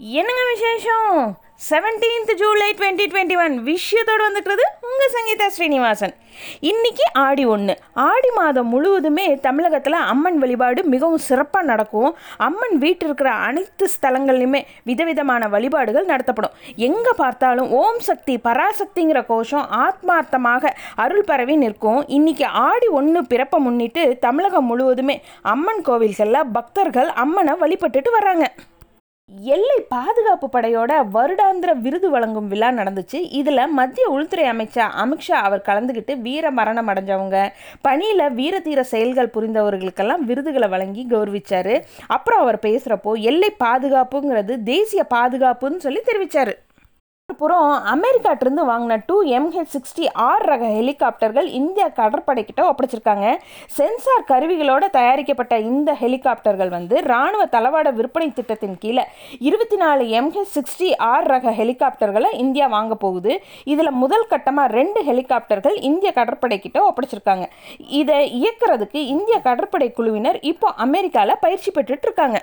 என்னங்க விசேஷம்? Seventeenth July twenty twenty one விஷயத்தோடு வந்துக்கிறது உங்கள் சங்கீதா ஸ்ரீனிவாசன். இன்னைக்கு ஆடி ஒன்று ஆடி மாதம் முழுவதுமே தமிழகத்தில் அம்மன் வழிபாடு மிகவும் சிறப்பாக நடக்கும். அம்மன் வீட்டில் இருக்கிற அனைத்து ஸ்தலங்கள்லையுமே விதவிதமான வழிபாடுகள் நடத்தப்படும். எங்கே பார்த்தாலும் ஓம் சக்தி பராசக்திங்கிற கோஷம் ஆத்மார்த்தமாக அருள் பரவி நிற்கும். இன்னைக்கு ஆடி ஒன்று பிறப்பை முன்னிட்டு தமிழகம் முழுவதுமே அம்மன் கோவில்களில் பக்தர்கள் அம்மனை வழிபட்டுட்டு வராங்க எல்லை பாதுகாப்பு படையோட வருடாந்திர விருது வழங்கும் விழா நடந்துச்சு. இதில் மத்திய உள்துறை அமைச்சர் அமித்ஷா அவர் கலந்துக்கிட்டு வீர மரணம் அடைஞ்சவங்க பணியில் வீரதீர செயல்கள் புரிந்தவர்களுக்கெல்லாம் விருதுகளை வழங்கி கௌரவிச்சார். அப்புறம் அவர் பேசுகிறப்போ எல்லை பாதுகாப்புங்கிறது தேசிய பாதுகாப்புன்னு சொல்லி தெரிவித்தார் புறம் அமெரிக்காட்டிருந்து வாங்கின டூ எம்ஹெச் சிக்ஸ்டி ஆர் ரக ஹெலிகாப்டர்கள் இந்திய கடற்படைக்கிட்ட ஒப்படைச்சிருக்காங்க. சென்சார் கருவிகளோட தயாரிக்கப்பட்ட இந்த ஹெலிகாப்டர்கள் வந்து ராணுவ தளவாட விற்பனை திட்டத்தின் கீழே இருபத்தி நாலு எம்ஹெச் சிக்ஸ்டி ஆர் ரக ஹெலிகாப்டர்களை இந்தியா வாங்க போகுது. இதில் முதல் கட்டமாக ரெண்டு ஹெலிகாப்டர்கள் இந்திய கடற்படைக்கிட்ட ஒப்படைச்சிருக்காங்க. இதை இயக்குறதுக்கு இந்திய கடற்படை குழுவினர் இப்போ அமெரிக்காவில் பயிற்சி பெற்றுட்டு இருக்காங்க.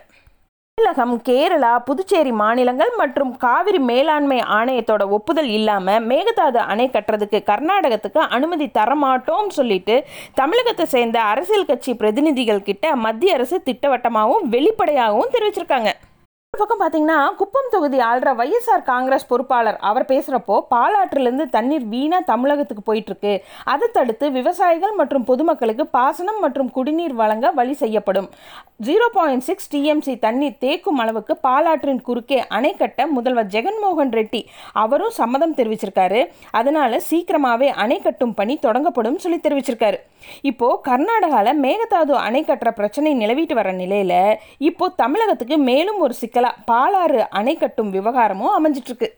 தமிழகம் கேரளா புதுச்சேரி மாநிலங்கள் மற்றும் காவிரி மேலாண்மை ஆணையத்தோட ஒப்புதல் இல்லாமல் மேகதாது அணை கட்டுறதுக்கு கர்நாடகத்துக்கு அனுமதி தரமாட்டோம்னு சொல்லிட்டு தமிழகத்தை சேர்ந்த அரசியல் கட்சி பிரதிநிதிகள் கிட்ட மத்திய அரசு திட்டவட்டமாகவும் வெளிப்படையாகவும் தெரிவிச்சிருக்காங்க. பக்கம் பார்த்தீங்கன்னா குப்பம் தொகுதி ஆள்ற வைஎஸ்ஆர் காங்கிரஸ் பொறுப்பாளர். அவர் பேசுகிறப்போ பாலாற்றிலிருந்து தண்ணீர் வீணாக தமிழகத்துக்கு போயிட்டுருக்கு. அதை தடுத்து விவசாயிகள் மற்றும் பொதுமக்களுக்கு பாசனம் மற்றும் குடிநீர் வழங்க வழி செய்யப்படும். ஜீரோ பாயிண்ட் சிக்ஸ் டிஎம்சி தண்ணீர் தேக்கும் அளவுக்கு பாலாற்றின் குறுக்கே அணை கட்ட முதல்வர் ஜெகன்மோகன் ரெட்டி அவரும் சம்மதம் தெரிவிச்சிருக்காரு. அதனால சீக்கிரமாகவே அணை கட்டும் பணி தொடங்கப்படும் சொல்லி தெரிவிச்சிருக்காரு. இப்போ கர்நாடகாவில் மேகதாது அணை கட்டுற பிரச்சனை நிலவிட்டு வர நிலையில் இப்போ தமிழகத்துக்கு மேலும் ஒரு சிக்கலா பாலாறு அணை கட்டும் விவகாரமும் அமைஞ்சிட்ருக்கு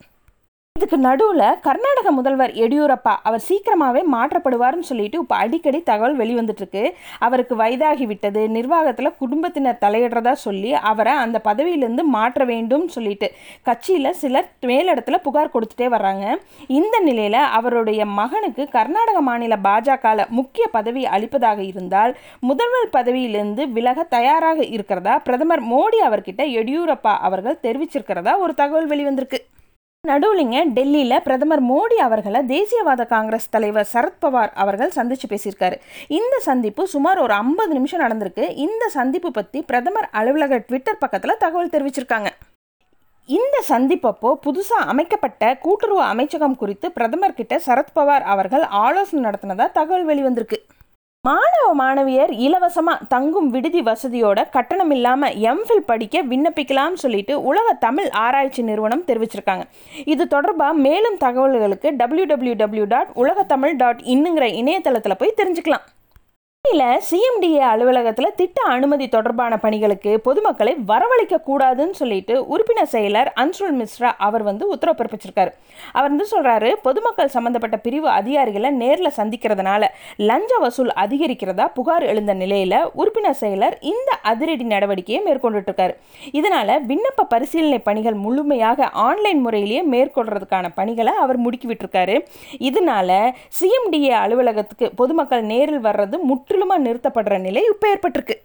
இதுக்கு நடுவில் கர்நாடக முதல்வர் எடியூரப்பா அவர் சீக்கிரமாகவே மாற்றப்படுவார்னு சொல்லிட்டு இப்போ அடிக்கடி தகவல் வெளிவந்துட்டுருக்கு. அவருக்கு வயதாகி விட்டது நிர்வாகத்தில் குடும்பத்தினர் தலையிடுறதா சொல்லி அவரை அந்த பதவியிலேருந்து மாற்ற வேண்டும் சொல்லிட்டு கட்சியில் சிலர் மேலிடத்தில் புகார் கொடுத்துட்டே வர்றாங்க. இந்த நிலையில் அவருடைய மகனுக்கு கர்நாடக மாநில பாஜகவில் முக்கிய பதவி அளிப்பதாக இருந்தால் முதல்வர் பதவியிலிருந்து விலக தயாராக இருக்கிறதா பிரதமர் மோடி அவர்கிட்ட எடியூரப்பா அவர்கள் தெரிவிச்சிருக்கிறதா ஒரு தகவல் வெளிவந்திருக்கு. நடுவுலிங்க டெல்லியில் பிரதமர் மோடி அவர்களை தேசியவாத காங்கிரஸ் தலைவர் சரத்பவார் அவர்கள் சந்தித்து பேசியிருக்காரு. இந்த சந்திப்பு சுமார் ஒரு ஐம்பது நிமிஷம் நடந்திருக்கு. இந்த சந்திப்பு பற்றி பிரதமர் அலுவலக ட்விட்டர் பக்கத்தில் தகவல் தெரிவிச்சிருக்காங்க. இந்த சந்திப்பப்போ புதுசாக அமைக்கப்பட்ட கூட்டுறவு அமைச்சகம் குறித்து பிரதமர் கிட்ட சரத்பவார் அவர்கள் ஆலோசனை நடத்தினதாக தகவல் வெளிவந்திருக்கு. மாணவ மாணவியர் இலவசமாக தங்கும் விடுதி வசதியோட கட்டணம் இல்லாமல் எம்ஃபில் படிக்க விண்ணப்பிக்கலாம்னு சொல்லிட்டு உலக தமிழ் ஆராய்ச்சி நிறுவனம் தெரிவிச்சிருக்காங்க. இது தொடர்பாக மேலும் தகவல்களுக்கு W W W dot Ulagathamizh dot இன்னுங்கிற இணையதளத்தில் போய் தெரிஞ்சுக்கலாம். சென்னையில் சிஎம்டிஏ அலுவலகத்தில் திட்ட அனுமதி தொடர்பான பணிகளுக்கு பொதுமக்களை வரவழைக்க கூடாதுன்னு சொல்லிட்டு உறுப்பினர் செயலர் அன்சுல் மிஸ்ரா அவர் வந்து உத்தரவு பிறப்பிச்சிருக்காரு. அவர் வந்து சொல்றாரு பொதுமக்கள் சம்பந்தப்பட்ட பிரிவு அதிகாரிகளை நேரில் சந்திக்கிறதுனால லஞ்ச வசூல் அதிகரிக்கிறதா புகார் எழுந்த நிலையில உறுப்பினர் செயலர் இந்த அதிரடி நடவடிக்கையை மேற்கொண்டுட்டு இருக்காரு இதனால விண்ணப்ப பரிசீலனை பணிகள் முழுமையாக ஆன்லைன் முறையிலேயே மேற்கொள்றதுக்கான பணிகளை அவர் முடுக்கி விட்டுருக்காரு. இதனால சிஎம்டிஏ அலுவலகத்துக்கு பொதுமக்கள் நேரில் வர்றது முற்று முற்றிலுமாக நிறுத்தப்படுற நிலை இப்போ ஏற்பட்டிருக்கு.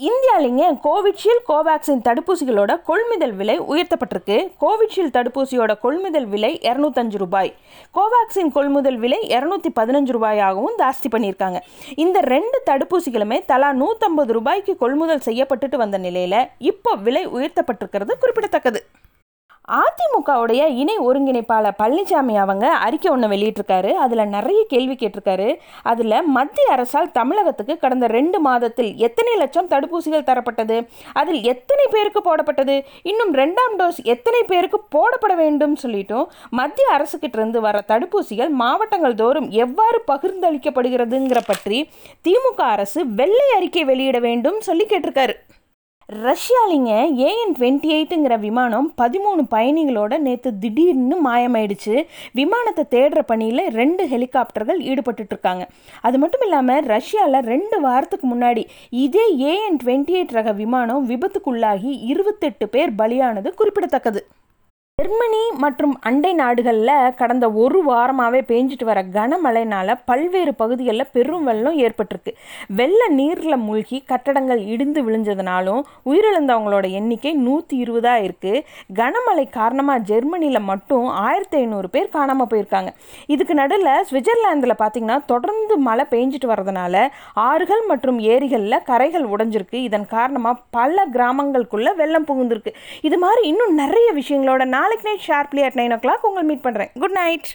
இந்தியாவிலிங்க கோவிட்ஷீல்டு கோவேக்சின் தடுப்பூசிகளோட கொள்முதல் விலை உயர்த்தப்பட்டிருக்கு. கோவிட்ஷீல்டு தடுப்பூசியோட கொள்முதல் விலை இரநூத்தஞ்சு ரூபாய். கோவேக்சின் கொள்முதல் விலை இரநூத்தி பதினஞ்சு ரூபாயாகவும் ஜாஸ்தி பண்ணியிருக்காங்க. இந்த ரெண்டு தடுப்பூசிகளுமே தலா நூற்றம்பது ரூபாய்க்கு கொள்முதல் செய்யப்பட்டுட்டு வந்த நிலையில் இப்போ விலை உயர்த்தப்பட்டிருக்கிறது குறிப்பிடத்தக்கது. அதிமுகவுடைய இணை ஒருங்கிணைப்பாளர் பழனிசாமி அவங்க அறிக்கை ஒன்று வெளியிட்டிருக்காரு. அதில் நிறைய கேள்வி கேட்டிருக்காரு. அதில் மத்திய அரசால் தமிழகத்துக்கு கடந்த ரெண்டு மாதத்தில் எத்தனை லட்சம் தடுப்பூசிகள் தரப்பட்டது? அதில் எத்தனை பேருக்கு போடப்பட்டது? இன்னும் ரெண்டாம் டோஸ் எத்தனை பேருக்கு போடப்பட வேண்டும் சொல்லிட்டும் மத்திய அரசுக்கிட்டிருந்து வர தடுப்பூசிகள் மாவட்டங்கள் தோறும் எவ்வாறு பகிர்ந்தளிக்கப்படுகிறதுங்கிற பற்றி திமுக அரசு வெள்ளை அறிக்கை வெளியிட வேண்டும் சொல்லி கேட்டிருக்காரு. ரஷ்யாலிங்க ஏஎன் டுவெண்ட்டி எயிட்டுங்கிற விமானம் பதிமூணு பயணிகளோட நேற்று திடீர்னு மாயமாயிடுச்சு. விமானத்தை தேடுற பணியில் ரெண்டு ஹெலிகாப்டர்கள் ஈடுபட்டுட்ருக்காங்க. அது மட்டும் இல்லாமல் ரஷ்யாவில் ரெண்டு வாரத்துக்கு முன்னாடி இதே ஏஎன் டுவெண்ட்டி எயிட் ரக விமானம் விபத்துக்குள்ளாகி இருபத்தெட்டு பேர் பலியானது குறிப்பிடத்தக்கது. ஜெர்மனி மற்றும் அண்டை நாடுகளில் கடந்த ஒரு வாரமாகவே பேஞ்சிட்டு வர கனமழைனால பல்வேறு பகுதிகளில் பெரும் வெள்ளம் ஏற்பட்டிருக்கு. வெள்ள நீரில் மூழ்கி கட்டடங்கள் இடிந்து விழுந்ததுனாலும் உயிரிழந்தவங்களோட எண்ணிக்கை நூற்றி இருபதாக இருக்குது கனமழை காரணமாக ஜெர்மனியில் மட்டும் ஆயிரத்தி ஐநூறு பேர் காணாமல் போயிருக்காங்க. இதுக்கு நடுவில் சுவிட்சர்லாந்தில் பார்த்திங்கன்னா தொடர்ந்து மழை பெஞ்சிட்டு வரதுனால ஆறுகள் மற்றும் ஏரிகளில் கரைகள் உடைஞ்சிருக்கு. இதன் காரணமாக பல கிராமங்களுக்குள்ளே வெள்ளம் புகுந்திருக்கு. இது மாதிரி இன்னும் நிறைய விஷயங்களோட நாளைக்கு night sharply at nine o'clock உங்களை மீட் பண்ணுறேன் குட் நைட்